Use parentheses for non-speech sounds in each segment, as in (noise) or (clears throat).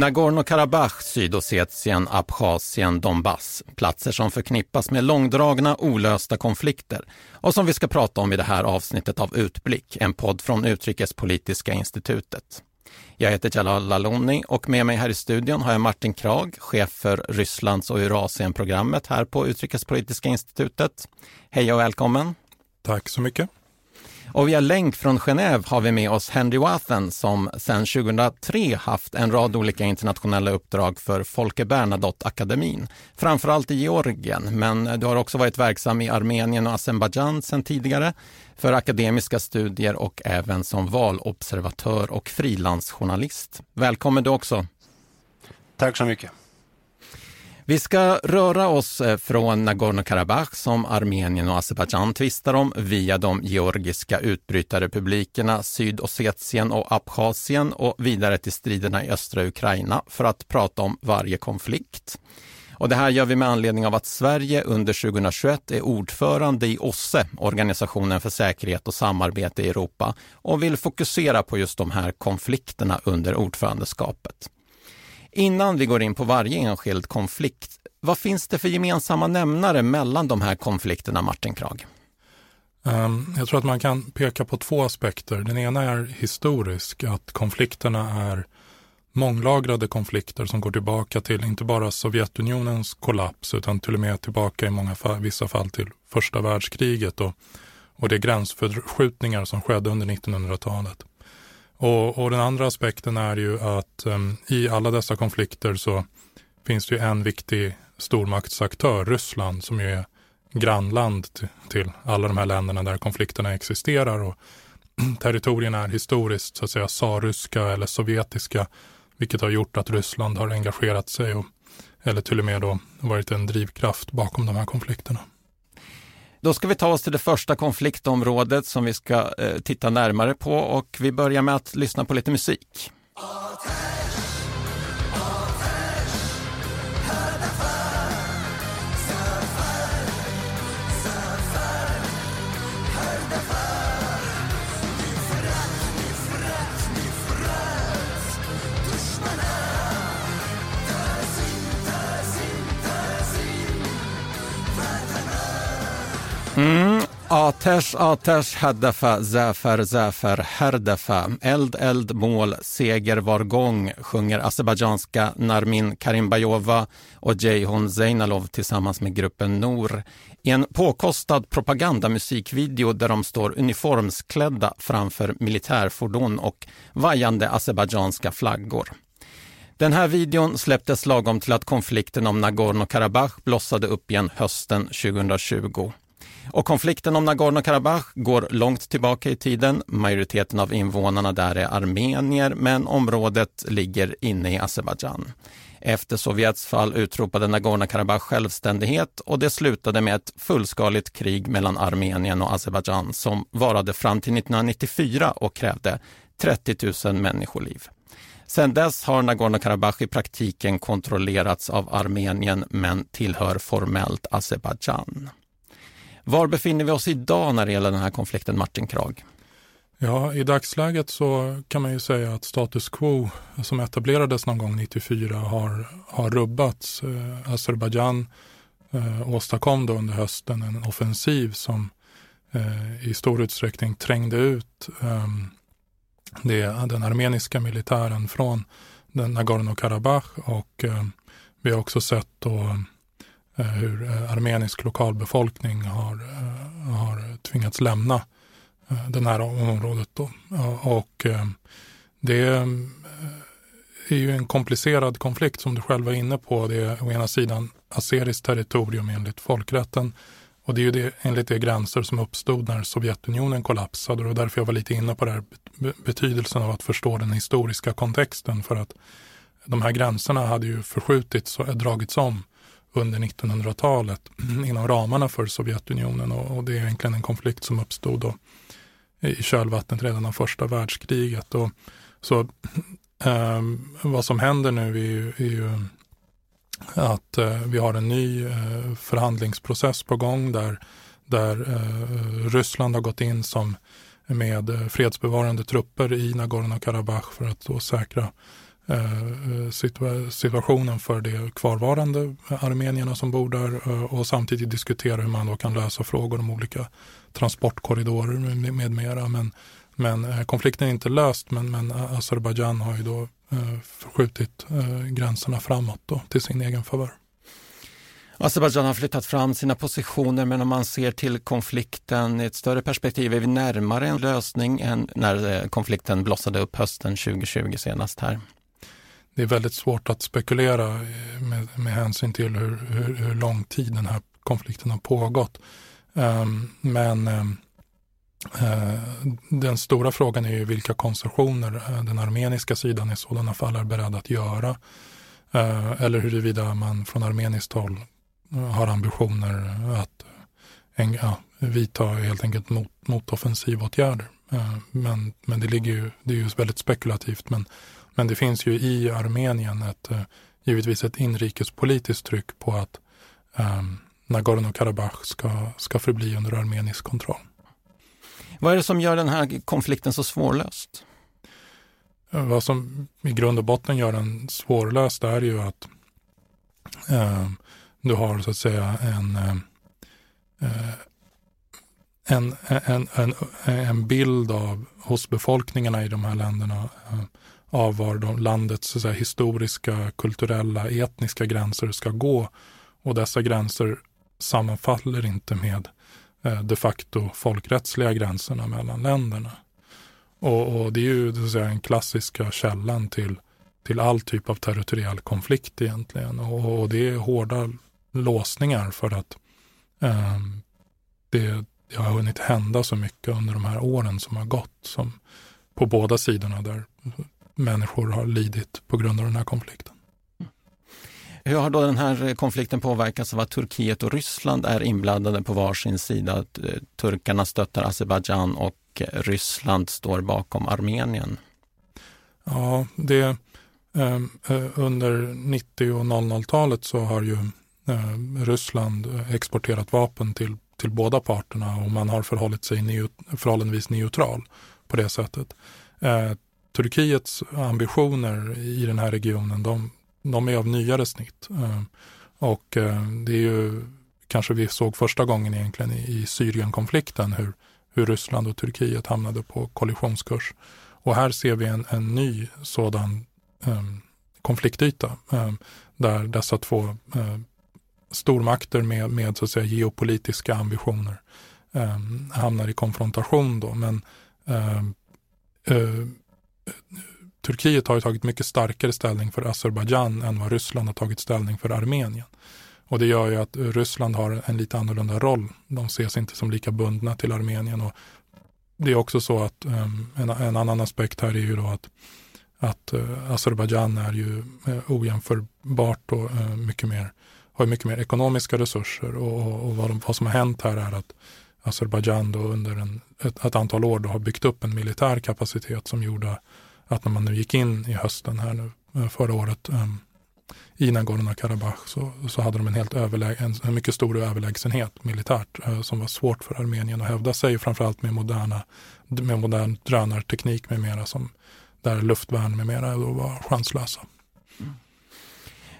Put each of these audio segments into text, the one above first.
Nagorno-Karabach, Sydossetien, Abchazien, Donbass. Platser som förknippas med långdragna, olösta konflikter och som vi ska prata om i det här avsnittet av Utblick, en podd från Utrikespolitiska institutet. Jag heter Jalal Laloni och med mig här i studion har jag Martin Krag, chef för Rysslands och Eurasien-programmet här på Utrikespolitiska institutet. Hej och välkommen! Tack så mycket! Och via länk från Genève har vi med oss Henry Wathen som sedan 2003 haft en rad olika internationella uppdrag för Folke Bernadotte-akademin, framförallt i Georgien, men du har också varit verksam i Armenien och Azerbajdzjan sedan tidigare för akademiska studier och även som valobservatör och frilansjournalist. Välkommen du också! Tack så mycket! Vi ska röra oss eh, från Nagorno-Karabach som Armenien och Azerbajdzjan tvistar om via de georgiska utbrytarrepublikerna Sydossetien och Abchazien och vidare till striderna i östra Ukraina för att prata om varje konflikt. Och det här gör vi med anledning av att Sverige under 2021 är ordförande i OSSE, Organisationen för säkerhet och samarbete i Europa, och vill fokusera på just de här konflikterna under ordförandeskapet. Innan vi går in på varje enskild konflikt, vad finns det för gemensamma nämnare mellan de här konflikterna, Martin Krag? Ehm, jag tror att man kan peka på två aspekter. Den ena är historisk, att konflikterna är månglagrade konflikter som går tillbaka till inte bara Sovjetunionens kollaps utan till och med tillbaka i många fall, vissa fall till första världskriget och, och det gränsförskjutningar som skedde under 1900-talet. Och, och, den andra aspekten är ju att um, i alla dessa konflikter så finns det ju en viktig stormaktsaktör, Ryssland, som ju är grannland till alla de här länderna där konflikterna existerar. Och (clears throat) territorierna är historiskt så att säga tsarryska eller sovjetiska, vilket har gjort att Ryssland har engagerat sig och, eller till och med då varit en drivkraft bakom de här konflikterna. Då ska vi ta oss till det första konfliktområdet som vi ska eh, titta närmare på och vi börjar med att lyssna på lite musik. Mm. Atesh, Atesh, Haddafa, Zafar, Zafar, Herdafa. Eld, eld, mål, seger var gång, sjunger azerbajdzjanska Narmin Karimbajova och Jeyhon Zeinalov tillsammans med gruppen Nor i en påkostad propagandamusikvideo där de står uniformsklädda framför militärfordon och vajande azerbajdzjanska flaggor. Den här videon släpptes lagom till att konflikten om Nagorno-Karabach blossade upp igen hösten 2020. Och konflikten om Nagorno-Karabach går långt tillbaka i tiden. Majoriteten av invånarna där är armenier, men området ligger inne i Azerbajdzjan. Efter Sovjets fall utropade Nagorno-Karabach självständighet och det slutade med ett fullskaligt krig mellan Armenien och Azerbajdzjan som varade fram till 1994 och krävde 30 000 människoliv. Sedan dess har Nagorno-Karabach i praktiken kontrollerats av Armenien men tillhör formellt Azerbajdzjan. Var befinner vi oss idag när det gäller den här konflikten, Martin Krag? Ja, i dagsläget så kan man ju säga att status quo som etablerades någon gång 94 har, har rubbats. Eh, Azerbajdzjan eh, åstadkom då under hösten en offensiv som eh, i stor utsträckning trängde ut eh, det, den armeniska militären från Nagorno-Karabach och eh, vi har också sett då Eh, hur eh, armenisk lokalbefolkning har, eh, har tvingats lämna det här området. Då. Och det är ju en komplicerad konflikt som du själv var inne på. Det är å ena sidan aseriskt territorium enligt folkrätten och det är ju det, enligt de gränser som uppstod när Sovjetunionen kollapsade och därför jag var lite inne på det här betydelsen av att förstå den historiska kontexten för att de här gränserna hade ju förskjutits och dragits om under 1900-talet (clears throat) inom ramarna för Sovjetunionen och, och, det är egentligen en konflikt som uppstod då i kölvattnet redan av första världskriget. Och, så (clears throat) eh, vad som händer nu är ju, är ju att eh, vi har en ny eh, förhandlingsprocess på gång där, där eh, Ryssland har gått in som med eh, fredsbevarande trupper i Nagorno-Karabach för att då säkra Eh, eh, situationen för de kvarvarande armenierna som bor där eh, och samtidigt diskutera hur man då kan lösa frågor om olika transportkorridorer med, mera. Men, men konflikten är inte löst men, men Azerbajdzjan har ju då förskjutit gränserna framåt då, till sin egen favör. Azerbajdzjan har flyttat fram sina positioner men om man ser till konflikten i ett större perspektiv är vi närmare en lösning än när konflikten blossade upp hösten 2020 senast här. Det är väldigt svårt att spekulera eh, med, med hänsyn till hur, hur, hur, lång tid den här konflikten har pågått. Um, men um, uh, den stora frågan är ju vilka koncessioner eh, den armeniska sidan i sådana fall är beredd att göra. Uh, eller huruvida man från armeniskt håll har ambitioner att ja, vidta helt enkelt mot, motoffensivåtgärder. Men, men det, ligger ju, det är ju väldigt spekulativt. Men, men det finns ju i Armenien ett, givetvis ett inrikespolitiskt tryck på att um, Nagorno-Karabach ska, ska förbli under armenisk kontroll. Vad är det som gör den här konflikten så svårlöst? Vad som i grund och botten gör den svårlöst är ju att eh, du har så att säga en, eh, en, en, en, en bild av hos befolkningarna i de här länderna eh, av var de, landets så säga, historiska, kulturella, etniska gränser ska gå. Och dessa gränser sammanfaller inte med eh, de facto folkrättsliga gränserna mellan länderna. Och, och det är ju så att säga, den klassiska källan till, till all typ av territoriell konflikt egentligen. Och, och det är hårda låsningar för att eh, det, det, har hunnit hända så mycket under de här åren som har gått som på båda sidorna där människor har lidit på grund av den här konflikten. Hur har då den här konflikten påverkats av att Turkiet och Ryssland är inblandade på varsin sida? Att eh, turkarna stöttar Azerbajdzjan och Ryssland står bakom Armenien? Ja, det, ehm, eh, under 90 och 00-talet så har ju eh, Ryssland exporterat vapen till, till båda parterna och man har förhållit sig neut förhållandevis neutral på det sättet. Eh, Turkiets ambitioner i den här regionen, de, de är av nyare snitt. Ehm, och ehm, det är ju kanske vi såg första gången egentligen i, i Syrienkonflikten hur, hur Ryssland och Turkiet hamnade på kollisionskurs. Och här ser vi en, en ny sådan um, konfliktyta um, där dessa två uh, stormakter med, med så att säga, geopolitiska ambitioner um, hamnar i konfrontation. Då. Men uh, Turkiet har ju tagit mycket starkare ställning för Azerbajdzjan än vad Ryssland har tagit ställning för Armenien. Och det gör ju att Ryssland har en lite annorlunda roll. De ses inte som lika bundna till Armenien. Och det är också så att um, en, en, annan aspekt här är ju då att, att eh, uh, Azerbajdzjan är ju uh, ojämförbart och uh, mycket mer, har mycket mer ekonomiska resurser. Och, och vad, de, vad, som har hänt här är att Azerbajdzjan under en, ett, ett, antal år då har byggt upp en militär kapacitet som gjorde att när man nu gick in i hösten här nu eh, förra året um, i Nagorno-Karabach så, så hade de en, helt överlä en, en mycket stor överlägsenhet militärt uh, som var svårt för Armenien att hävda sig, framförallt med, moderna, med modern drönarteknik med mera som där luftvärn med mera då var chanslösa. Mm.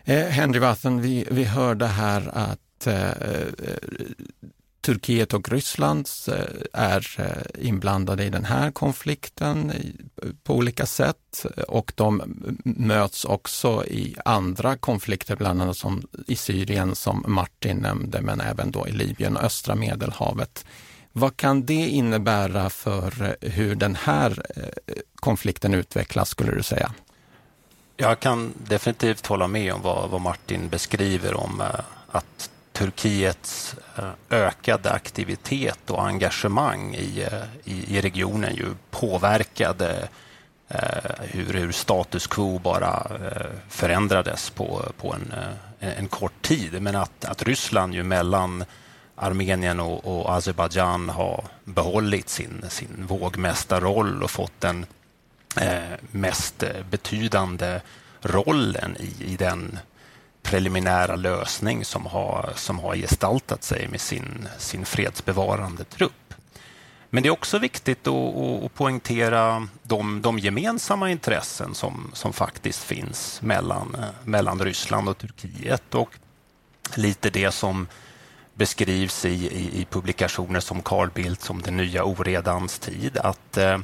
Eh, Henry Vatten, vi, vi hörde här att eh, eh Turkiet och Ryssland eh, är eh, inblandade i den här konflikten på olika sätt och de möts också i andra konflikter, bland annat som i Syrien som Martin nämnde, men även då i Libyen och östra Medelhavet. Vad kan det innebära för eh, hur den här konflikten utvecklas, skulle du säga? Jag kan definitivt hålla med om vad, vad Martin beskriver om att Turkiets eh, ökade aktivitet och engagemang i, eh, i, i regionen ju påverkade eh, hur, hur, status quo bara eh, förändrades på, på en, en kort tid. Men att, att Ryssland ju mellan Armenien och, och Azerbajdzjan har behållit sin, sin vågmästarroll och fått den eh, mest betydande rollen i, i den preliminära lösning som har, som har gestaltat sig med sin, sin fredsbevarande trupp. Men det är också viktigt att, att poängtera de, de, gemensamma intressen som, som faktiskt finns mellan, eh, mellan Ryssland och Turkiet och lite det som beskrivs i, i, i publikationer som Carl Bildt som den nya oredans tid. Att eh,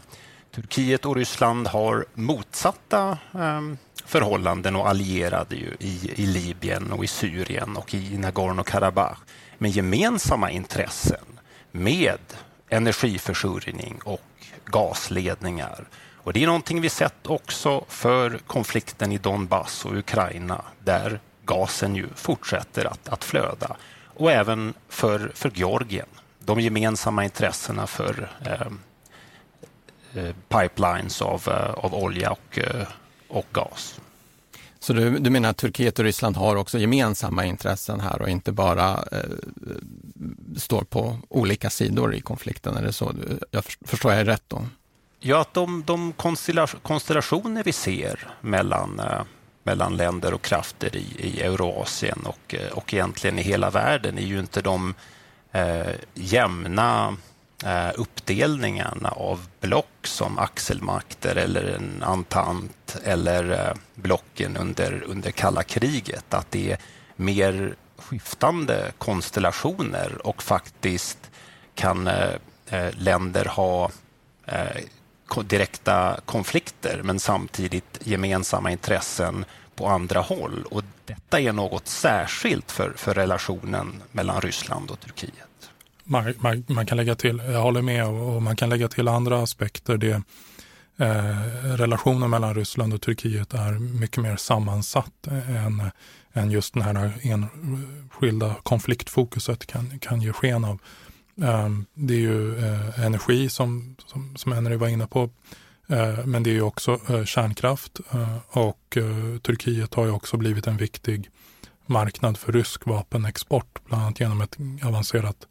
Turkiet och Ryssland har motsatta eh, förhållanden och allierade ju i, i Libyen och i Syrien och i Nagorno-Karabach med gemensamma intressen med energiförsörjning och gasledningar. Och Det är någonting vi sett också för konflikten i Donbass och Ukraina där gasen ju fortsätter att, att flöda. Och även för, för Georgien. De gemensamma intressena för eh, eh pipelines av, eh, av olja och, eh, och gas. Så du, du menar att Turkiet och Ryssland har också gemensamma intressen här och inte bara eh, står på olika sidor i konflikten? Är det så? Jag förstår jag rätt då? Ja, att de, de konstellationer vi ser mellan, eh, mellan länder och krafter i, i Eurasien och, eh, och egentligen i hela världen är ju inte de eh, jämna Eh, uppdelningarna av block som axelmakter eller en entant eller eh, blocken under, under kalla kriget. Att det är mer skiftande konstellationer och faktiskt kan eh, länder ha direkta konflikter men samtidigt gemensamma intressen på andra håll. Och detta är något särskilt för, för relationen mellan Ryssland och Turkiet man, man, man, kan lägga till, jag håller med, och, man kan lägga till andra aspekter. Det, eh, relationen mellan Ryssland och Turkiet är mycket mer sammansatt än, än just den här enskilda konfliktfokuset kan, kan ge sken av. Eh, det är ju eh, energi som, som, som Henry var inne på. Eh, men det är ju också eh, kärnkraft eh, och eh, Turkiet har ju också blivit en viktig marknad för rysk vapenexport, bland annat genom ett avancerat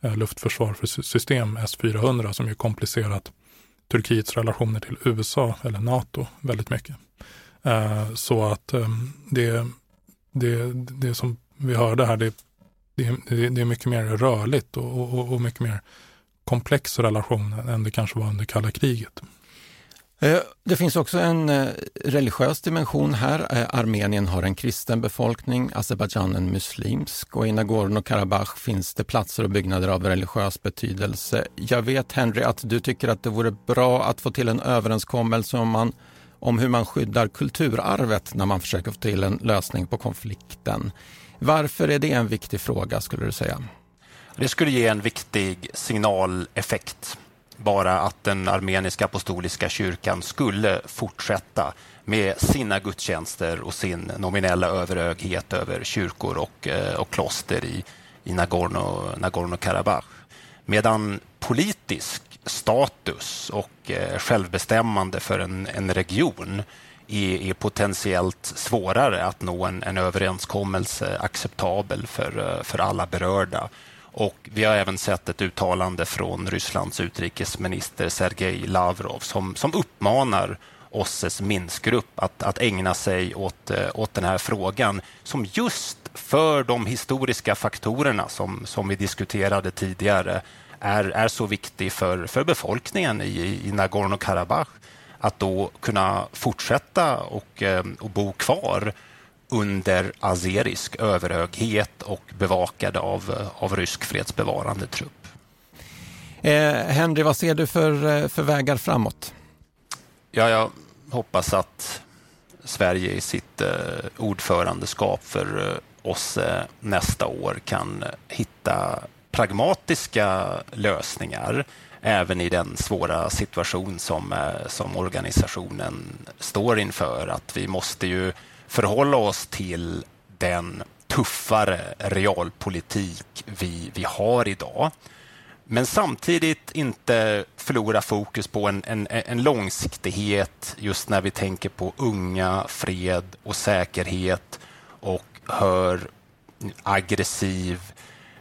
Eh, luftförsvarssystem S-400 som ju komplicerat Turkiets relationer till USA eller NATO väldigt mycket. Eh, så att eh, det, det, det som vi hörde här, det, det, det är mycket mer rörligt och, och, och mycket mer komplex relation än det kanske var under kalla kriget. Eh, det finns också en eh, religiös dimension här. Eh, Armenien har en kristen befolkning, Azerbajdzjan en muslimsk och i Nagorno-Karabach finns det platser och byggnader av religiös betydelse. Jag vet Henry att du tycker att det vore bra att få till en överenskommelse om, man, om hur man skyddar kulturarvet när man försöker få till en lösning på konflikten. Varför är det en viktig fråga skulle du säga? Det skulle ge en viktig signaleffekt bara att den armeniska apostoliska kyrkan skulle fortsätta med sina gudstjänster och sin nominella överhöghet över kyrkor och, eh, och kloster i, i Nagorno-Karabach. Medan politisk status och eh, självbestämmande för en, en region är, är, potentiellt svårare att nå en, en överenskommelse acceptabel för, eh, för alla berörda. Och vi har även sett ett uttalande från Rysslands utrikesminister Sergej Lavrov som, som uppmanar OSSEs Minskgrupp att, att ägna sig åt, eh, åt den här frågan som just för de historiska faktorerna som, som vi diskuterade tidigare är, är så viktig för, för befolkningen i, i Nagorno-Karabach att då kunna fortsätta och, eh, och bo kvar under azerisk överhöghet och bevakade av, av rysk fredsbevarande trupp. Eh, Henry, vad ser du för, eh, för vägar framåt? Ja, jag hoppas att Sverige i sitt eh, ordförandeskap för eh, OSSE nästa år kan hitta pragmatiska lösningar även i den svåra situation som, eh, som organisationen står inför. Att vi måste ju förhålla oss till den tuffare realpolitik vi, vi har idag. Men samtidigt inte förlora fokus på en, en, en långsiktighet just när vi tänker på unga, fred och säkerhet och hör aggressiv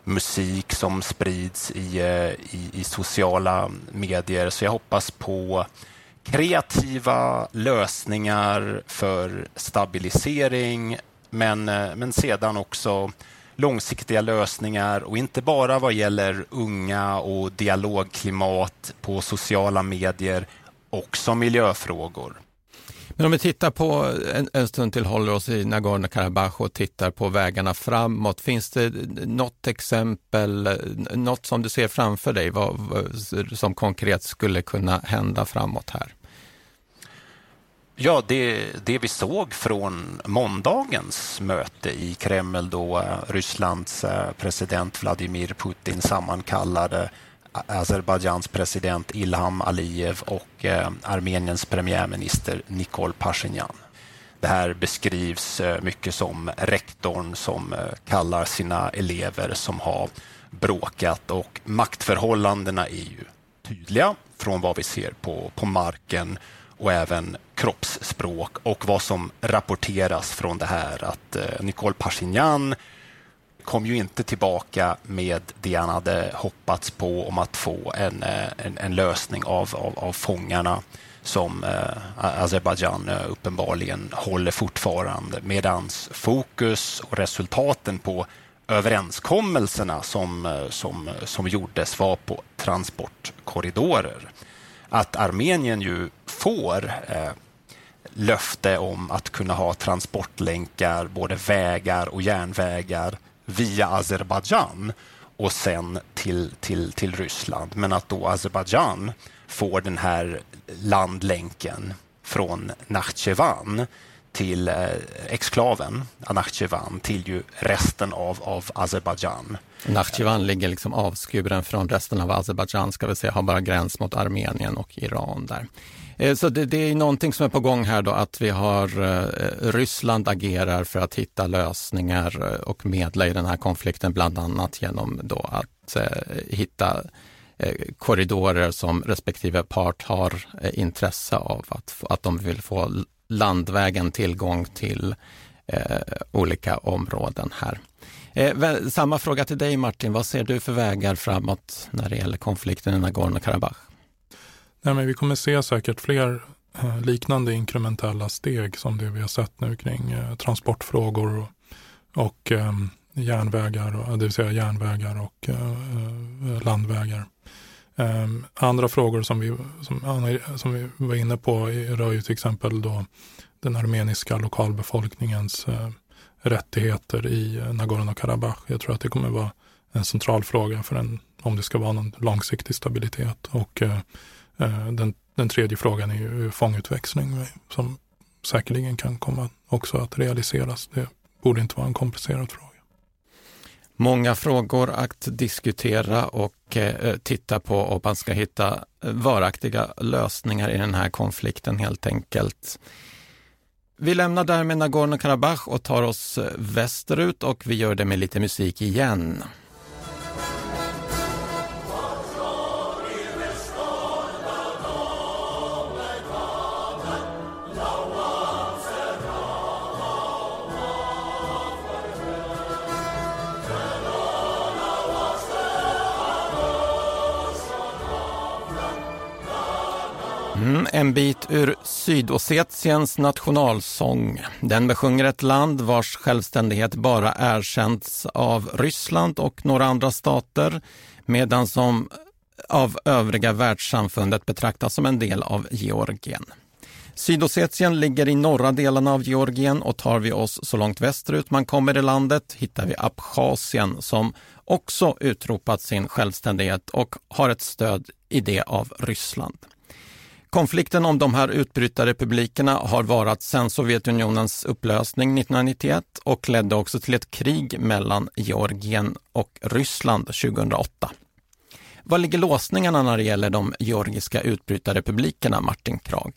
musik som sprids i, eh, i, i sociala medier. Så jag hoppas på kreativa lösningar för stabilisering men, eh, men sedan också långsiktiga lösningar och inte bara vad gäller unga och dialogklimat på sociala medier, också miljöfrågor. Men om vi tittar på en, en stund till, håller oss i Nagorno-Karabach och tittar på vägarna framåt. Finns det något exempel, eh, något som du ser framför dig vad, som konkret skulle kunna hända framåt här? Ja, det, det vi såg från måndagens möte i Kreml då eh, Rysslands eh, president Vladimir Putin sammankallade Azerbajdzjans president Ilham Aliyev och eh, Armeniens premiärminister Nikol Pashinyan. Det här beskrivs mycket som rektorn som kallar sina elever som har bråkat och maktförhållandena är ju tydliga från vad vi ser på, på marken och även kroppsspråk och vad som rapporteras från det här att eh, Nicole Pashinyan kom ju inte tillbaka med det han hade hoppats på om att få en, eh, en, en lösning av, av, av fångarna som eh, Azerbajdzjan eh, uppenbarligen håller fortfarande medans fokus och resultaten på överenskommelserna som, som, som gjordes var på transportkorridorer. Att Armenien ju får eh, löfte om att kunna ha transportlänkar, både vägar och järnvägar via Azerbajdzjan och sen till, till, till Ryssland. Men att då Azerbajdzjan får den här landlänken från Nakhchivan, till eh, exklaven Nakhchevan till ju resten av, av Azerbajdzjan. Nakhchivan ligger liksom avskuren från resten av Azerbajdzjan, ska vi säga, har bara gräns mot Armenien och Iran där. Eh, så det, det, är någonting som är på gång här då, att vi har eh, Ryssland agerar för att hitta lösningar eh, och medla i den här konflikten, bland annat genom då att eh, hitta eh, korridorer som respektive part har eh, intresse av, att, att de vill få landvägen tillgång till eh, olika områden här. samma fråga till dig Martin, vad ser du för vägar framåt när det gäller konflikten i Nagorno-Karabach? Nej, men vi kommer se säkert fler eh, liknande inkrementella steg som det vi har sett nu kring eh, transportfrågor och, och eh, järnvägar, det vill säga järnvägar och eh, eh landvägar. Ehm, andra frågor som vi, som, som vi var inne på rör ju till exempel då den armeniska lokalbefolkningens rättigheter i Nagorno-Karabach. Jag tror att det kommer vara en central fråga för en, om det ska vara någon långsiktig stabilitet. Och Eh, Eh, den, den tredje frågan är ju fångutväxling som säkerligen kan komma också att realiseras. Det borde inte vara en komplicerad fråga. Många frågor att diskutera och eh, titta på och man ska hitta varaktiga lösningar i den här konflikten helt enkelt. Vi lämnar därmed Nagorno-Karabach och tar oss eh, västerut och vi gör det med lite musik igen. Mm, en bit ur Sydossetiens nationalsång. Den besjunger ett land vars självständighet bara erkänts av Ryssland och några andra stater, medan som av övriga världssamfundet betraktas som en del av Georgien. Sydossetien ligger i norra delarna av Georgien och tar vi oss så långt västerut man kommer i landet hittar vi Abchasien som också utropat sin självständighet och har ett stöd i det av Ryssland. Konflikten om de här utbrytarrepublikerna har varat sedan Sovjetunionens upplösning 1991 och ledde också till ett krig mellan Georgien och Ryssland 2008. Var ligger låsningarna när det gäller de georgiska utbrytarrepublikerna, Martin Krag?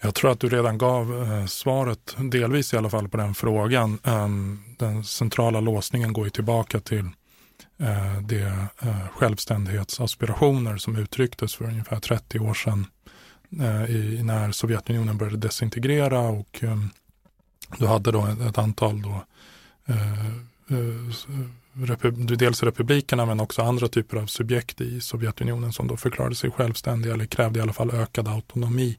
Jag tror att du redan gav eh, svaret, delvis i alla fall, på den frågan. Ehm, den centrala låsningen går ju tillbaka till eh, de eh, självständighetsaspirationer som uttrycktes för ungefär 30 år sedan eh, i, när Sovjetunionen började desintegrera och eh, du hade då ett, ett antal då, eh, eh, dels republikerna men också andra typer av subjekt i Sovjetunionen som då förklarade sig självständiga eller krävde i alla fall ökad autonomi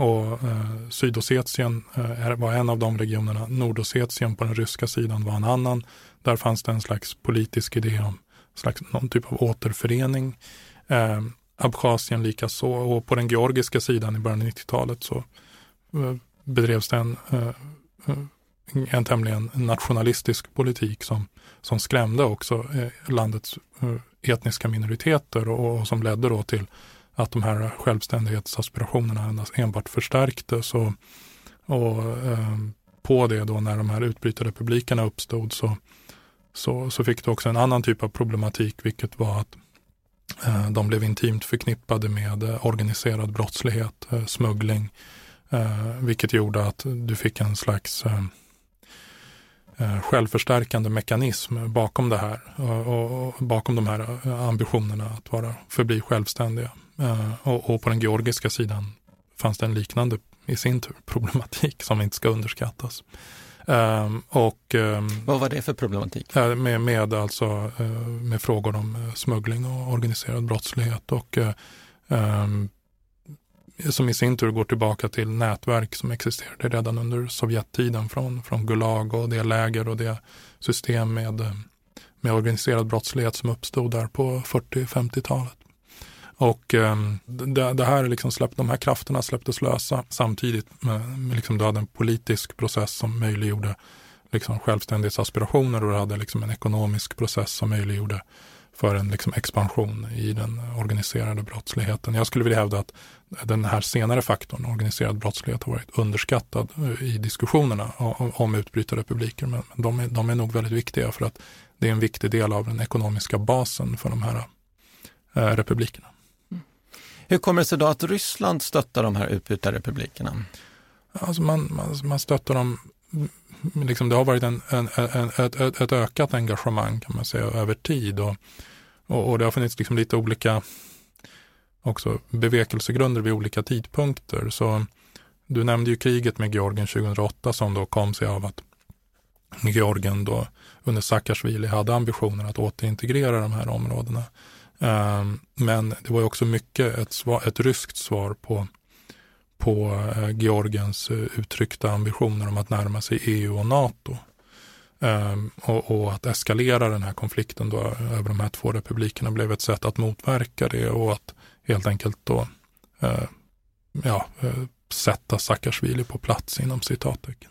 Och eh, Sydossetien eh, var en av de regionerna. Nordossetien på den ryska sidan var en annan. Där fanns det en slags politisk idé om slags, någon typ av återförening. Eh, Abchazien likaså och på den georgiska sidan i början av 90-talet så eh, bedrevs det en, eh, eh, en tämligen nationalistisk politik som, som skrämde också eh, landets eh, etniska minoriteter och, och som ledde då till att de här självständighetsaspirationerna enbart förstärktes. Och, och eh, på det då när de här utbrytarrepublikerna uppstod så, så, så fick det också en annan typ av problematik, vilket var att eh, de blev intimt förknippade med eh, organiserad brottslighet, eh, smuggling, eh, vilket gjorde att du fick en slags eh, eh självförstärkande mekanism bakom det här och, och, bakom de här eh, ambitionerna att vara förbli självständiga. Eh, och, och, på den georgiska sidan fanns det en liknande i sin tur problematik som inte ska underskattas. Um, och, um, Vad var det för problematik? Uh, med, med, alltså, uh, med frågor om uh, smuggling och organiserad brottslighet och um, som i sin tur går tillbaka till nätverk som existerade redan under Sovjettiden från, från Gulag och det läger och det system med, med organiserad brottslighet som uppstod där på 40-50-talet. Och eh, det, det, här liksom släpp, de här krafterna släpptes lösa samtidigt med, med liksom du hade en politisk process som möjliggjorde liksom självständighetsaspirationer och du hade liksom en ekonomisk process som möjliggjorde för en liksom expansion i den organiserade brottsligheten. Jag skulle vilja hävda att den här senare faktorn, organiserad brottslighet, har varit underskattad eh, i diskussionerna om utbrytarrepubliker. Men de är, de är nog väldigt viktiga för att det är en viktig del av den ekonomiska basen för de här eh, republikerna. Hur kommer det sig då att Ryssland stöttar de här utbytarrepublikerna? Alltså man, man, man stöttar dem, mm, liksom det har varit en, en, en, ett, ett, ökat engagemang kan man säga över tid och, och, och det har funnits liksom lite olika också bevekelsegrunder vid olika tidpunkter. Så du nämnde ju kriget med Georgien 2008 som då kom sig av att Georgien då under Saakashvili hade ambitionen att återintegrera de här områdena. Ehm, men det var också mycket ett, svar, ett ryskt svar på, på eh, Georgiens eh, uttryckta ambitioner om att närma sig EU och NATO. Ehm, och, och, att eskalera den här konflikten då över de här två republikerna blev ett sätt att motverka det och att helt enkelt då eh, ja, sätta Saakashvili på plats inom citattecken.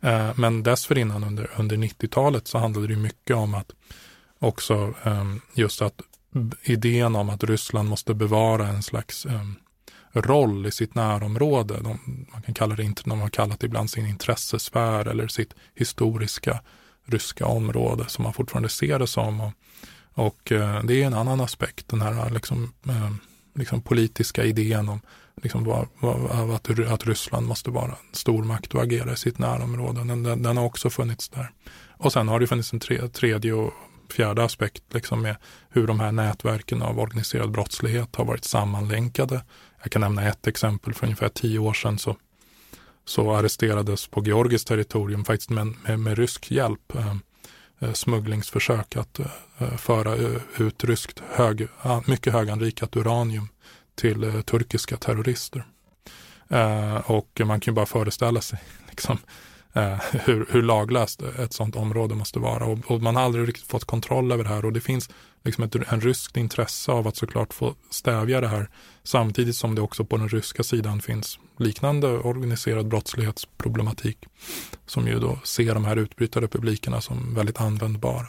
Ehm, men dessförinnan under, under 90-talet så handlade det mycket om att också just att idén om att Ryssland måste bevara en slags ehm, roll i sitt närområde. De, man kan kalla det, de har kallat det ibland sin intressesfär eller sitt historiska ryska område som man fortfarande ser det som. Och, och eh, det är en annan aspekt, den här liksom, ehm, liksom politiska idén om liksom, vad, att, att Ryssland måste vara en stormakt och agera i sitt närområde. Den, den, den har också funnits där. Och sen har det funnits en tre, tredje och fjärde aspekt liksom med hur de här nätverken av organiserad brottslighet har varit sammanlänkade. Jag kan nämna ett exempel. För ungefär tio år sedan så, så arresterades på Georgiskt territorium, faktiskt med, med, med rysk hjälp, eh, eh smugglingsförsök att eh, föra ut ryskt hög, mycket höganrikat uranium till eh, turkiska terrorister. Eh, och man kan ju bara föreställa sig (laughs) liksom, eh, (laughs) hur, hur laglöst ett sådant område måste vara. Och, och, man har aldrig riktigt fått kontroll över det här och det finns liksom ett en ryskt intresse av att såklart få stävja det här samtidigt som det också på den ryska sidan finns liknande organiserad brottslighetsproblematik som ju då ser de här utbrytarrepublikerna som väldigt användbara.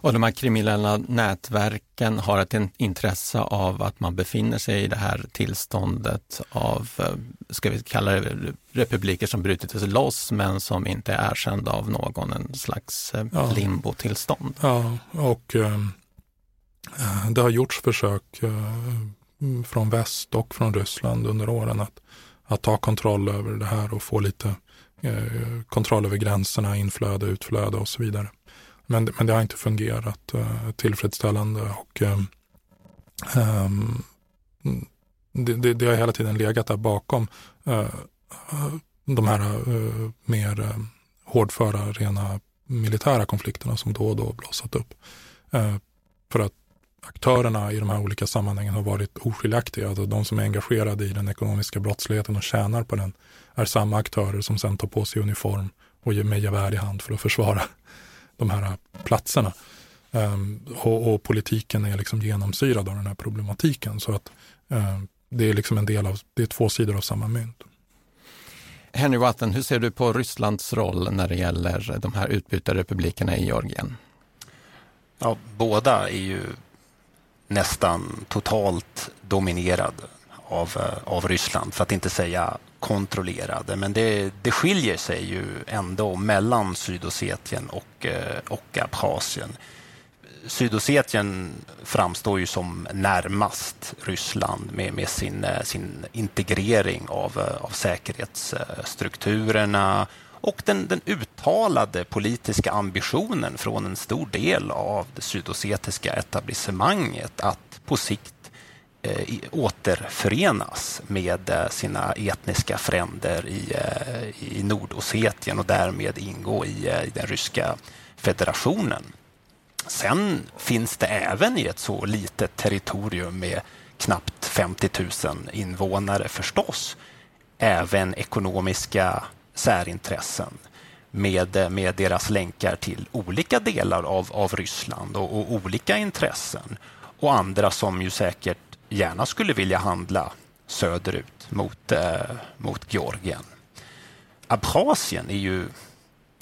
Och de här kriminella nätverken har ett intresse av att man befinner sig i det här tillståndet av, eh, ska vi kalla det republiker som brutit sig loss men som inte är erkända av någon, en slags eh, ja. limbo-tillstånd. Ja, och eh, eh, det har gjorts försök från väst och från Ryssland under åren att, att ta kontroll över det här och få lite eh, kontroll över gränserna, inflöde, utflöde och så vidare. Men, men det har inte fungerat uh, tillfredsställande och um, um, det, det, det, har hela tiden legat där bakom uh, de här uh, mer uh, hårdföra, rena militära konflikterna som då och då blossat upp. för att aktörerna i de här olika sammanhangen har varit oskiljaktiga. Alltså de som är engagerade i den ekonomiska brottsligheten och tjänar på den är samma aktörer som sen tar på sig uniform och med gevär i hand för att försvara de här platserna. Um, och, och, politiken är liksom genomsyrad av den här problematiken. Så att um, det är liksom en del av, det är två sidor av samma mynt. Henry Watten, hur ser du på Rysslands roll när det gäller de här utbytarrepublikerna i Georgien? Ja, båda är ju nästan totalt dominerade av, eh, av Ryssland, för att inte säga kontrollerade. Men det, det skiljer sig ju ändå mellan Sydossetien och, eh, och Abchazien. Sydossetien framstår ju som närmast Ryssland med, med sin, eh, sin integrering av, eh, av säkerhetsstrukturerna och den, den uttalade politiska ambitionen från en stor del av det sydossetiska etablissemanget att på sikt Eh, återförenas med eh, sina etniska fränder i, eh, i Nordossetien och därmed ingå i, i den ryska federationen. Sen finns det även i ett så litet territorium med knappt 50 000 invånare förstås även ekonomiska särintressen med, med deras länkar till olika delar av, av Ryssland och, och olika intressen och andra som ju säkert gärna skulle vilja handla söderut mot, eh, mot Georgien. Abchazien är ju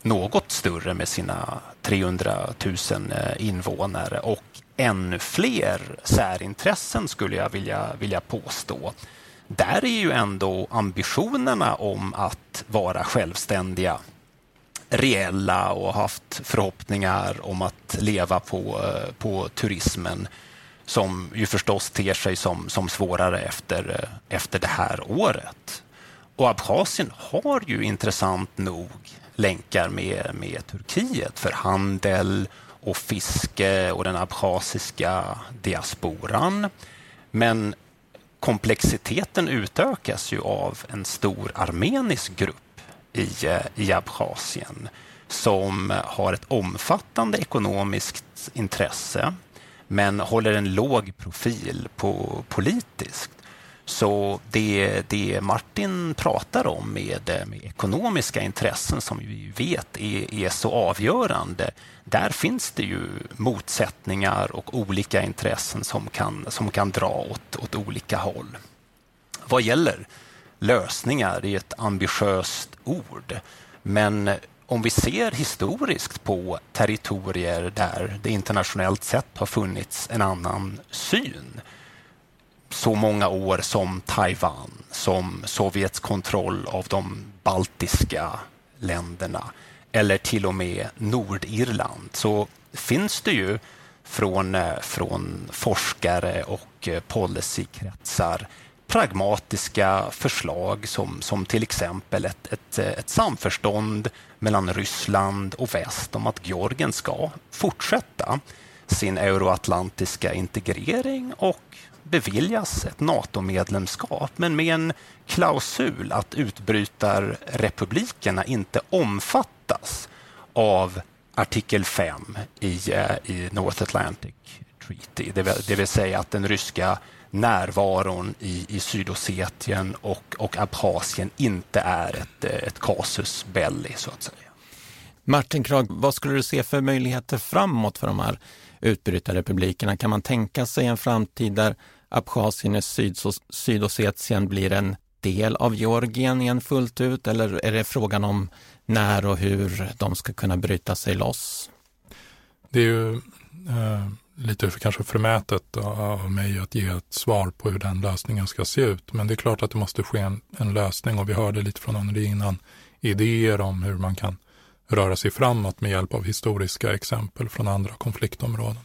något större med sina 300 000 eh, invånare och ännu fler särintressen skulle jag vilja, vilja påstå där är ju ändå ambitionerna om att vara självständiga reella och haft förhoppningar om att leva på, eh, på turismen som ju förstås ter sig som, som svårare efter, eh, efter det här året. Och Abchazien har ju intressant nog länkar med, med Turkiet för handel och fiske och den abchaziska diasporan. Men komplexiteten utökas ju av en stor armenisk grupp i, eh, i Abchazien som har ett omfattande ekonomiskt intresse men håller en låg profil på politiskt. Så det, det Martin pratar om med, eh, med ekonomiska intressen som vi vet är, är, så avgörande, där finns det ju motsättningar och olika intressen som kan, som kan dra åt, åt olika håll. Vad gäller lösningar är ett ambitiöst ord, men om vi ser historiskt på territorier där det internationellt sett har funnits en annan syn. Så många år som Taiwan, som Sovjets kontroll av de baltiska länderna eller till och med Nordirland. Så finns det ju från, eh, från forskare och eh, policykretsar pragmatiska förslag som, som till exempel ett, ett, ett samförstånd mellan Ryssland och väst om att Georgien ska fortsätta sin euroatlantiska integrering och beviljas ett NATO-medlemskap men med en klausul att utbrytarrepublikerna inte omfattas av artikel 5 i, eh, i North Atlantic Treaty. Det vill, det vill säga att den ryska närvaron i, i Sydossetien och, och Abchazien inte är ett, eh, ett casus belli, så att säga. Martin Krag, vad skulle du se för möjligheter framåt för de här utbrytarrepublikerna? Kan man tänka sig en framtid där Abchazien och Sydossetien blir en del av Georgien igen fullt ut eller är det frågan om när och hur de ska kunna bryta sig loss? Det är ju eh, lite kanske förmätet av mig att ge ett svar på hur den lösningen ska se ut. Men det är klart att det måste ske en, en lösning och vi hörde lite från Anneli innan idéer om hur man kan röra sig framåt med hjälp av historiska exempel från andra konfliktområden.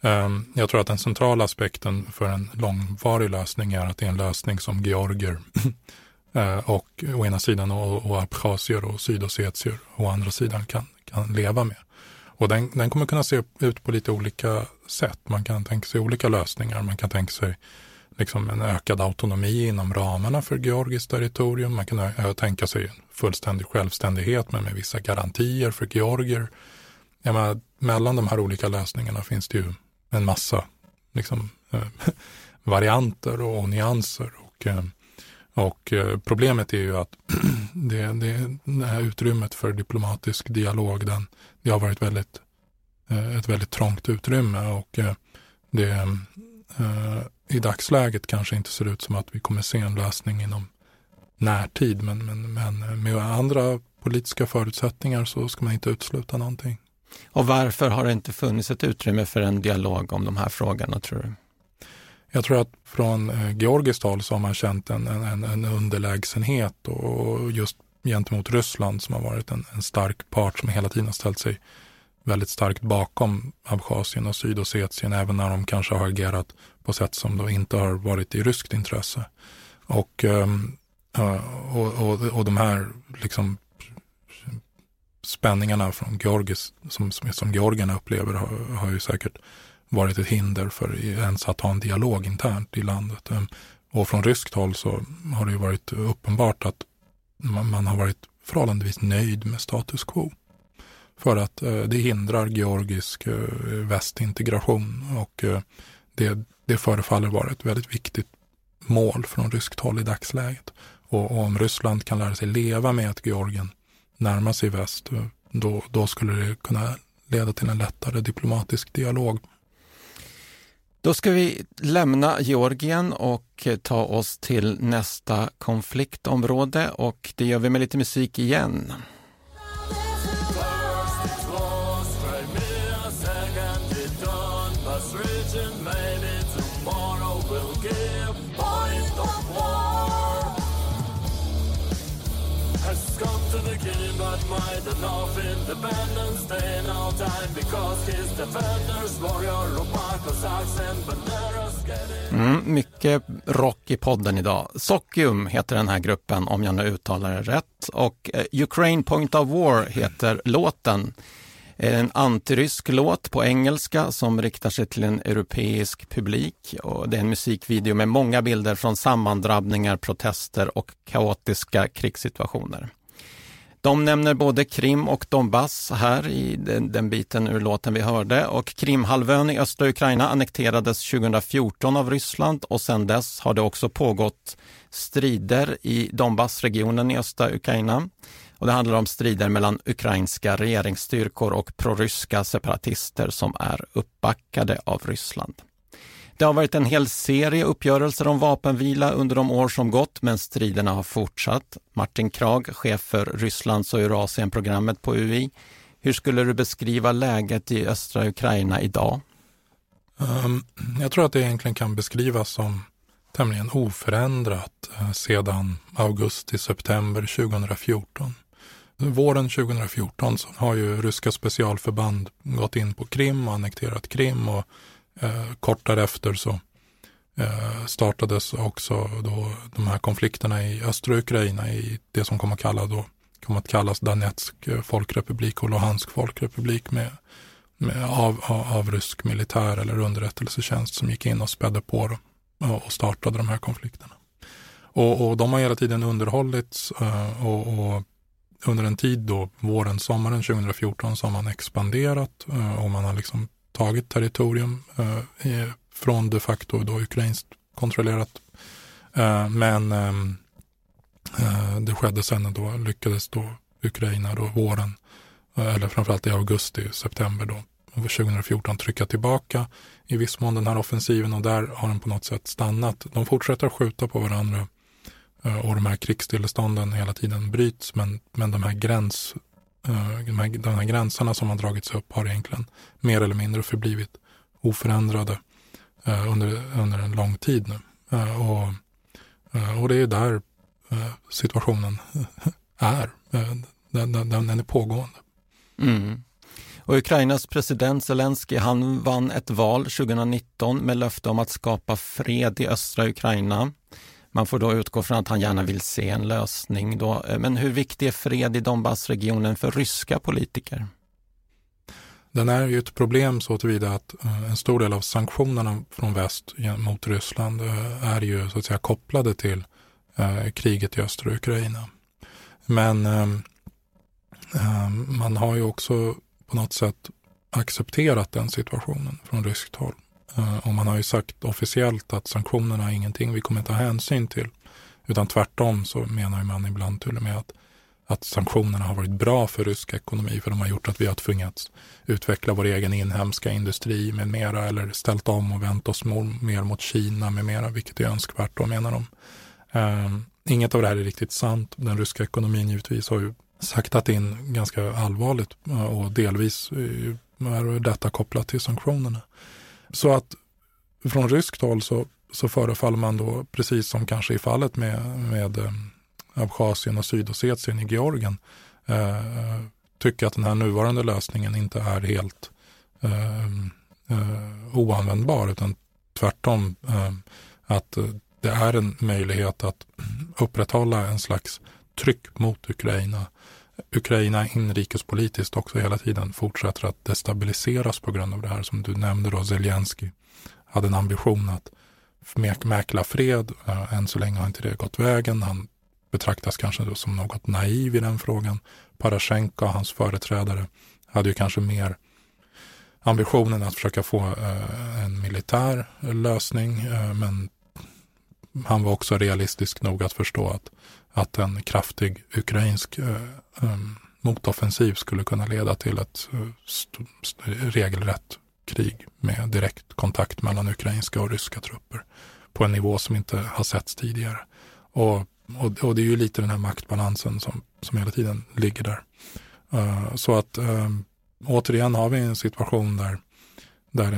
Ehm, jag tror att den centrala aspekten för en långvarig lösning är att det är en lösning som Georgier (clears throat) eh, och å ena sidan och, och abchazier och sydossetier å andra sidan kan, kan leva med. Och den, den kommer kunna se ut på lite olika sätt. Man kan tänka sig olika lösningar. Man kan tänka sig liksom en ökad autonomi inom ramarna för georgiskt territorium. Man kan tänka sig fullständig självständighet men med vissa garantier för georgier. Jag menar, mellan de här olika lösningarna finns det ju en massa liksom, (laughs) varianter och nyanser. Och, och eh, problemet är ju att (clears throat) det, det, det här utrymmet för diplomatisk dialog, den, det har varit väldigt, eh, ett väldigt trångt utrymme och eh, det i dagsläget kanske inte ser ut som att vi kommer se en lösning inom närtid, men, men, men med andra politiska förutsättningar så ska man inte utesluta någonting. Och varför har det inte funnits ett utrymme för en dialog om de här frågorna, tror du? Jag tror att från eh, georgiskt håll så har man känt en, en, en underlägsenhet och just gentemot Ryssland som har varit en, en, stark part som hela tiden har ställt sig väldigt starkt bakom Abchazien och Sydossetien, även när de kanske har agerat på sätt som då inte har varit i ryskt intresse. Och, ehm, och, och, och de här liksom spänningarna från Georgis, som, som, som georgierna upplever har, har ju säkert varit ett hinder för ens att ha en dialog internt i landet. Ehm, och från ryskt håll så har det ju varit uppenbart att man, har varit förhållandevis nöjd med status quo. För att eh, det hindrar georgisk eh, västintegration och eh, det, det förefaller vara ett väldigt viktigt mål från ryskt håll i dagsläget. Och, och om Ryssland kan lära sig leva med att Georgien närmar sig väst, då, då skulle det kunna leda till en lättare diplomatisk dialog. Då ska vi lämna Georgien och eh, ta oss till nästa konfliktområde och det gör vi med lite musik igen. Of independence day in time because his defenders, warrior och Banderas mm, Mycket rock i podden idag. Sockium heter den här gruppen om jag nu uttalar det rätt och eh, Ukraine Point of War heter låten. Eh, en antirysk låt på engelska som riktar sig till en europeisk publik. Och det är en musikvideo med många bilder från sammandrabbningar, protester och kaotiska krigssituationer. De nämner både Krim och Donbass här i den, den, biten ur låten vi hörde och Krimhalvön i östra Ukraina annekterades 2014 av Ryssland och sedan dess har det också pågått strider i Donbassregionen i östra Ukraina. Och det handlar om strider mellan ukrainska regeringsstyrkor och proryska separatister som är uppbackade av Ryssland. Det har varit en hel serie uppgörelser om vapenvila under de år som gått, men striderna har fortsatt. Martin Krag, chef för Rysslands och Eurasien-programmet på UI. Hur skulle du beskriva läget i östra Ukraina idag? Um, jag tror att det egentligen kan beskrivas som tämligen oförändrat eh, sedan augusti-september 2014. Våren 2014 så har ju ryska specialförband gått in på Krim och annekterat Krim och Eh, kort därefter så eh, startades också då de här konflikterna i östra Ukraina i det som kommer att, kalla då, att kallas Donetsk eh, folkrepublik och Luhansk folkrepublik med, med av, av, av, rysk militär eller underrättelsetjänst som gick in och spädde på dem eh, och startade de här konflikterna. Och, och de har hela tiden underhållits eh, och, och, under en tid då, våren, sommaren 2014, så har man expanderat eh, och man har liksom tagit territorium eh, från de facto då ukrainskt kontrollerat. Eh, men ehm, eh, det skedde sen då, lyckades då Ukraina då våren, eh, eller framförallt i augusti, september då, 2014 trycka tillbaka i viss mån den här offensiven och där har den på något sätt stannat. De fortsätter att skjuta på varandra eh, och de här krigsstillestånden hela tiden bryts men, men de här gräns Eh, de här, de här gränserna som har dragits upp har egentligen mer eller mindre förblivit oförändrade eh, under, under en lång tid nu. Eh, och, eh, och det är där eh, situationen (laughs) är. Den, den, den är pågående. Mm. Och Ukrainas president Zelensky han vann ett val 2019 med löfte om att skapa fred i östra Ukraina. Man får då utgå från att han gärna vill se en lösning. Då. Eh, men hur viktig är fred i Donbassregionen för ryska politiker? Den är ju ett problem så tillvida att eh, en stor del av sanktionerna från väst mot Ryssland eh, är ju så att säga kopplade till kriget i östra Ukraina. Men ehm, ehm, man har ju också på något sätt accepterat den situationen från ryskt håll. Eh, och man har ju sagt officiellt att sanktionerna är ingenting vi kommer ta hänsyn till. Utan tvärtom så menar man ibland till och med att, att sanktionerna har varit bra för rysk ekonomi för de har gjort att vi har tvingats utveckla vår egen inhemska industri med mera eller ställt om och vänt oss mer mot Kina med mera, vilket är önskvärt då menar de. Ehm, inget av det här är riktigt sant. Den ryska ekonomin givetvis har ju saktat in ganska allvarligt eh, och delvis eh, är detta kopplat till sanktionerna. Så att från ryskt håll så, så förefaller man då, precis som kanske i fallet med, med eh, Abchazien och Sydossetien i Georgien, eh, tycka att den här nuvarande lösningen inte är helt eh, eh, oanvändbar, utan tvärtom eh, att det är en möjlighet att upprätthålla en slags tryck mot Ukraina. Ukraina inrikespolitiskt också hela tiden fortsätter att destabiliseras på grund av det här som du nämnde då, Zelensky hade en ambition att mäkla fred. Eh, än så länge har inte det gått vägen. Han betraktas kanske då som något naiv i den frågan. Parashenko och hans företrädare hade ju kanske mer ambitionen att försöka få eh, en militär lösning, eh, men han var också realistisk nog att förstå att, att en kraftig ukrainsk eh, ehm, motoffensiv skulle kunna leda till ett eh, regelrätt krig med direkt kontakt mellan ukrainska och ryska trupper på en nivå som inte har setts tidigare. Och, och, och det är ju lite den här maktbalansen som, som hela tiden ligger där. Uh, så att uh, återigen har vi en situation där, där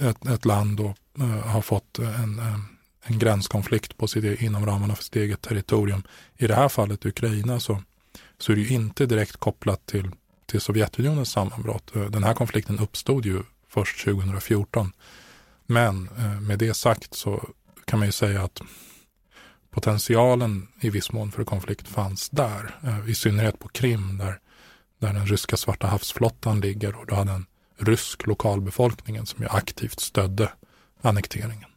ett, ett land då, uh, har fått en, ehm, en gränskonflikt på sitt, inom ramarna för sitt eget territorium. I det här fallet Ukraina så, så är det ju inte direkt kopplat till, till Sovjetunionens sammanbrott. Eh, den här konflikten uppstod ju först 2014. Men eh, med det sagt så kan man ju säga att potentialen i viss mån för konflikt fanns där. Eh, I synnerhet på Krim där, där den ryska svarta havsflottan ligger och då hade en rysk lokalbefolkningen som ju aktivt stödde annekteringen.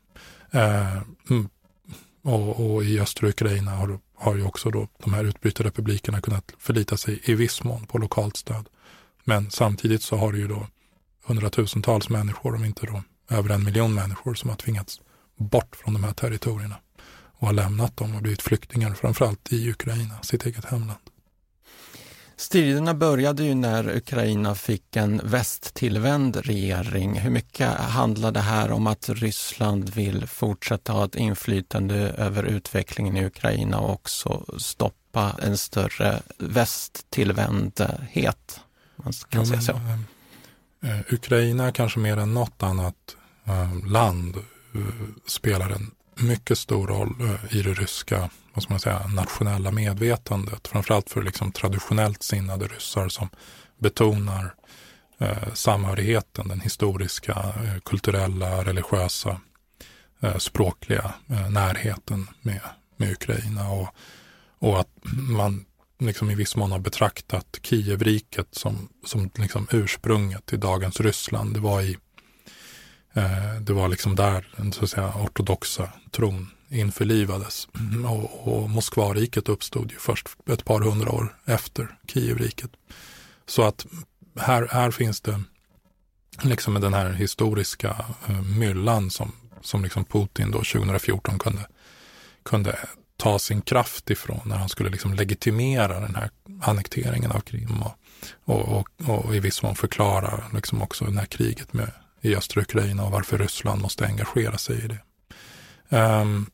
Eh, mm. och, och, i östra Ukraina har, har ju också då de här utbytarrepublikerna kunnat förlita sig i viss mån på lokalt stöd. Men samtidigt så har det ju då hundratusentals människor, om inte då över en miljon människor som har tvingats bort från de här territorierna och har lämnat dem och blivit flyktingar, framförallt i Ukraina, sitt eget hemland. Striderna började ju när Ukraina fick en västtillvänd regering. Hur mycket handlar det här om att Ryssland vill fortsätta ha ett inflytande över utvecklingen i Ukraina och också stoppa en större västtillvändhet? Man kan säga så. Men, Eh, Ukraina kanske mer än något annat eh, land eh, spelar en mycket stor roll eh, i det ryska vad ska man säga, nationella medvetandet. Framförallt för liksom traditionellt sinnade ryssar som betonar eh, samhörigheten, den historiska, eh, kulturella, religiösa, eh, språkliga eh, närheten med, med Ukraina. Och, och att man liksom i viss mån har betraktat Kievriket som, som liksom ursprunget till dagens Ryssland. Det var i Eh, det var liksom där den så att säga, ortodoxa tron införlivades. (clears throat) Och, och Moskvariket uppstod ju först ett par hundra år efter Kievriket. Så att här, här finns det liksom den här historiska eh, myllan som, som liksom Putin då 2014 kunde, kunde ta sin kraft ifrån när han skulle liksom legitimera den här annekteringen av Krim och, och, och, och i viss mån förklara liksom också det här kriget med, i östra Ukraina och varför Ryssland måste engagera sig i det. Um,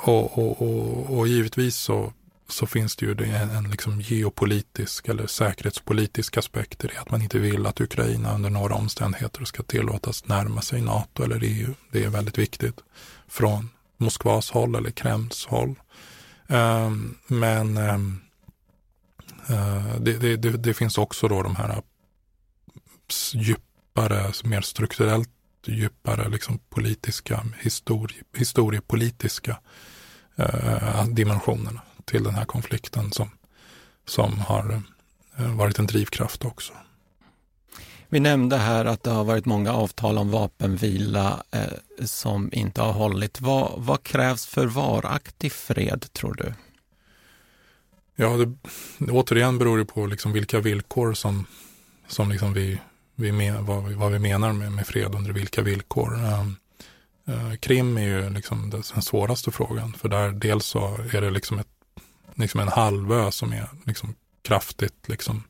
och, och, och, och, givetvis så, så finns det ju en, en liksom geopolitisk eller säkerhetspolitisk aspekt i det. Att man inte vill att Ukraina under några omständigheter ska tillåtas närma sig NATO eller EU. Det är väldigt viktigt från Moskvas håll eller Kremls håll. Um, men um, uh, det, det, det, det, finns också då de här djupare, mer strukturellt djupare liksom politiska, historie, historiepolitiska uh, dimensionerna till den här konflikten som, som har uh, varit en drivkraft också. Vi nämnde här att det har varit många avtal om vapenvila eh, som inte har hållit. Vad, vad, krävs för varaktig fred, tror du? Ja, det, återigen beror det på liksom vilka villkor som, som liksom vi, vi men, vad, vad, vi menar med, med fred under vilka villkor. Ehm, eh, Krim är ju liksom den svåraste frågan, för där dels så är det liksom, ett, liksom en halvö som är liksom kraftigt liksom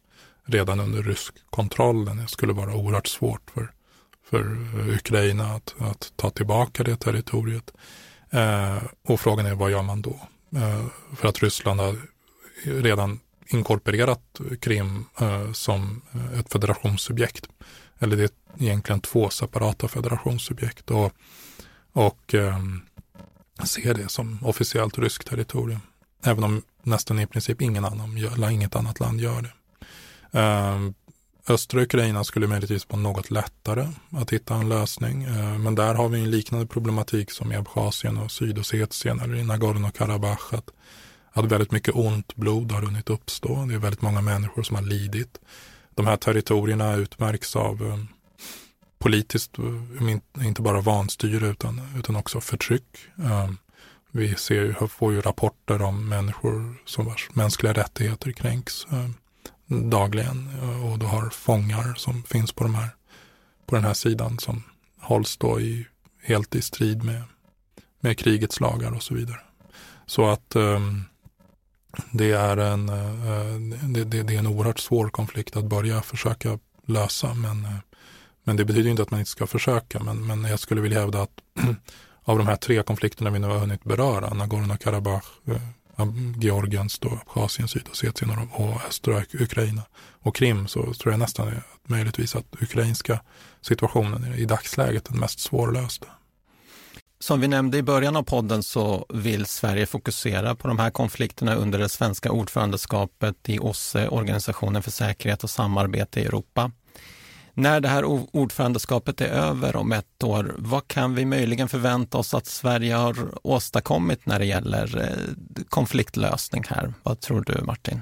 redan under rysk kontroll. Det skulle vara oerhört svårt för, för eh, Ukraina att, att ta tillbaka det territoriet. Eh, och frågan är vad gör man då? Eh, för att Ryssland har redan inkorporerat Krim eh, som eh, ett federationssubjekt. Eller det är egentligen två separata federationssubjekt och, och eh, ser det som officiellt ryskt territorium. Även om nästan i princip ingen annan, inget annat land gör det. Eh, östra Ukraina skulle möjligtvis vara något lättare att hitta en lösning. Eh, men där har vi en liknande problematik som i Abchazien och Sydossetien eller i Nagorno-Karabach att väldigt mycket ont blod har hunnit uppstå. Det är väldigt många människor som har lidit. De här territorierna utmärks av eh, politiskt, eh, inte bara vanstyre utan, utan också förtryck. Eh, vi ser, får ju rapporter om människor som vars mänskliga rättigheter kränks dagligen. Och du har fångar som finns på, de här, på den här sidan som hålls då i, helt i strid med, med krigets lagar och så vidare. Så att um, det är, en, eh, eh, det, det, det, är en oerhört svår konflikt att börja försöka lösa. Men, eh, men det betyder inte att man inte ska försöka. Men, men jag skulle vilja hävda att (clears throat) av de här tre konflikterna vi nu har hunnit beröra, Nagorno-Karabach, Georgien, Abchazien, Sydossetien och östra Ukraina och Krim så tror jag nästan möjligtvis att ukrainska situationen är i dagsläget den mest svårlösta. Som vi nämnde i början av podden så vill Sverige fokusera på de här konflikterna under det svenska ordförandeskapet i OSSE, Organisationen för säkerhet och samarbete i Europa. När det här ordförandeskapet är över om ett år, vad kan vi möjligen förvänta oss att Sverige har åstadkommit när det gäller eh, konfliktlösning här? Vad tror du Martin?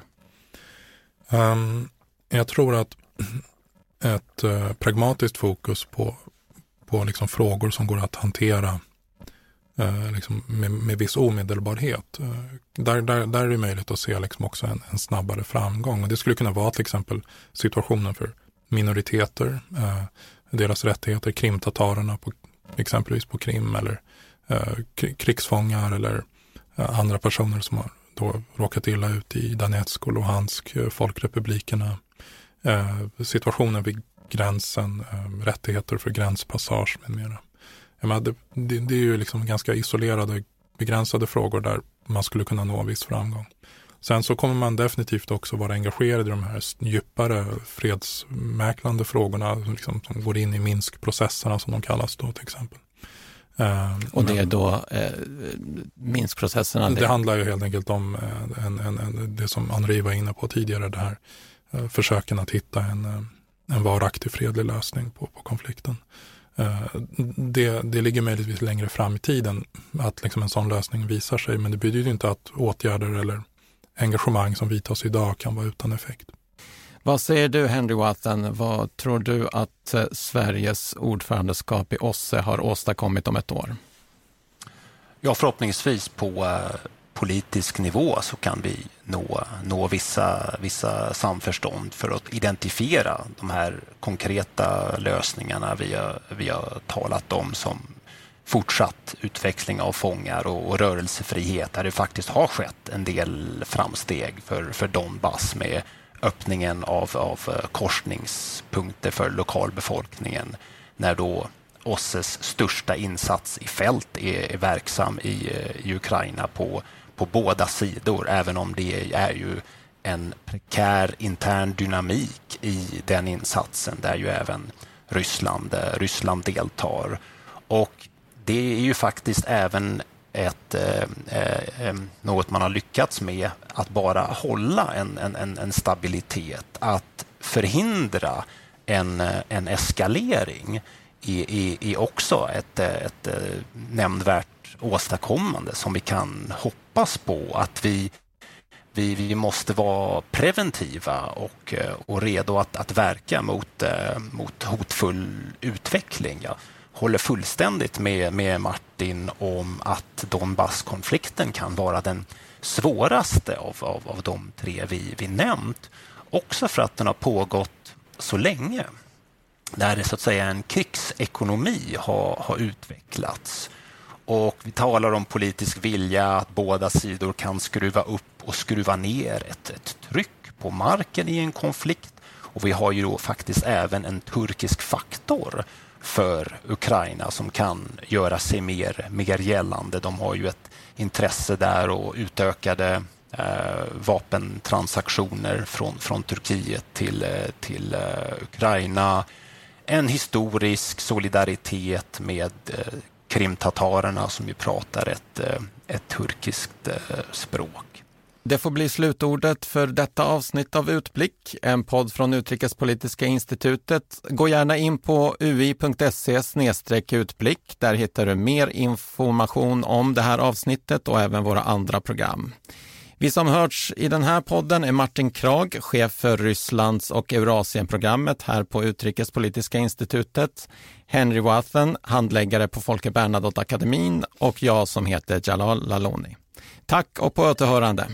Um, jag tror att ett uh, pragmatiskt fokus på, på liksom frågor som går att hantera eh, liksom med, med viss omedelbarhet. Eh, där, där, där är det möjligt att se liksom också en, en, snabbare framgång. Och det skulle kunna vara till exempel situationen för minoriteter, eh, deras rättigheter, krimtatarerna på, exempelvis på Krim eller eh, krigsfångar eller eh, andra personer som har då råkat illa ut i Donetsk och Luhansk, eh, folkrepublikerna. Eh, situationen vid gränsen, rättigheter för gränspassage med mera. Menar, det, det, det, är ju liksom ganska isolerade, begränsade frågor där man skulle kunna nå viss framgång. Sen så kommer man definitivt också vara engagerad i de här djupare fredsmäklande frågorna liksom, som går in i Minskprocesserna som de kallas då till exempel. Uh, och det är då eh, Minskprocesserna? Det, det handlar ju helt enkelt om eh, en, en, en, det som Henri var inne på tidigare, det här eh, försöken att hitta en, eh, en varaktig fredlig lösning på, på konflikten. Eh, det, det ligger möjligtvis längre fram i tiden att liksom en sån lösning visar sig, men det betyder inte att åtgärder eller engagemang som vidtas idag kan vara utan effekt. Vad säger du Henry Watton? Vad tror du att eh, Sveriges ordförandeskap i OSSE har åstadkommit om ett år? Ja, förhoppningsvis på eh, politisk nivå så kan vi nå, nå vissa, vissa samförstånd för att identifiera de här konkreta lösningarna vi har, vi har talat om som fortsatt utväxling av fångar och, och rörelsefrihet där det faktiskt har skett en del framsteg för, för Donbass med öppningen av, av eh, korsningspunkter för lokalbefolkningen när då OSSEs största insats i fält är, är verksam i, eh, i Ukraina på på båda sidor, även om det är ju en prekär intern dynamik i den insatsen där ju även Ryssland, eh, Ryssland deltar. Och det är ju faktiskt även ett, eh, eh, eh, något man har lyckats med, att bara hålla en, en, en stabilitet, att förhindra en, eh, en eskalering är, är, också ett, ett nämnvärt åstadkommande som vi kan hoppas på. Att vi, vi, vi måste vara preventiva och, eh, och redo att, att verka mot, eh, mot hotfull utveckling. Jag håller fullständigt med, med Martin om att Donbasskonflikten kan vara den svåraste av, av, av de tre vi, vi nämnt. Också för att den har pågått så länge. där så att säga en krigsekonomi har, har utvecklats. Och vi talar om politisk vilja, att båda sidor kan skruva upp och skruva ner ett, ett tryck på marken i en konflikt. Och vi har ju då faktiskt även en turkisk faktor för Ukraina som kan göra sig mer, mer gällande. De har ju ett intresse där och utökade eh, vapentransaktioner från, från Turkiet till, eh, till eh, Ukraina. En historisk solidaritet med eh, krimtatarerna som ju pratar ett, eh, ett turkiskt eh, språk. Det får bli slutordet för detta avsnitt av Utblick, en podd från Utrikespolitiska institutet. Gå gärna in på ui.se utblick. Där hittar du mer information om det här avsnittet och även våra andra program. Vi som hörts i den här podden är Martin Krag, chef för Rysslands och Eurasienprogrammet här på Utrikespolitiska institutet, Henry Wathen, handläggare på Folke Bernadotte-akademin och jag som heter Jalal Laloni. Tack och på återhörande.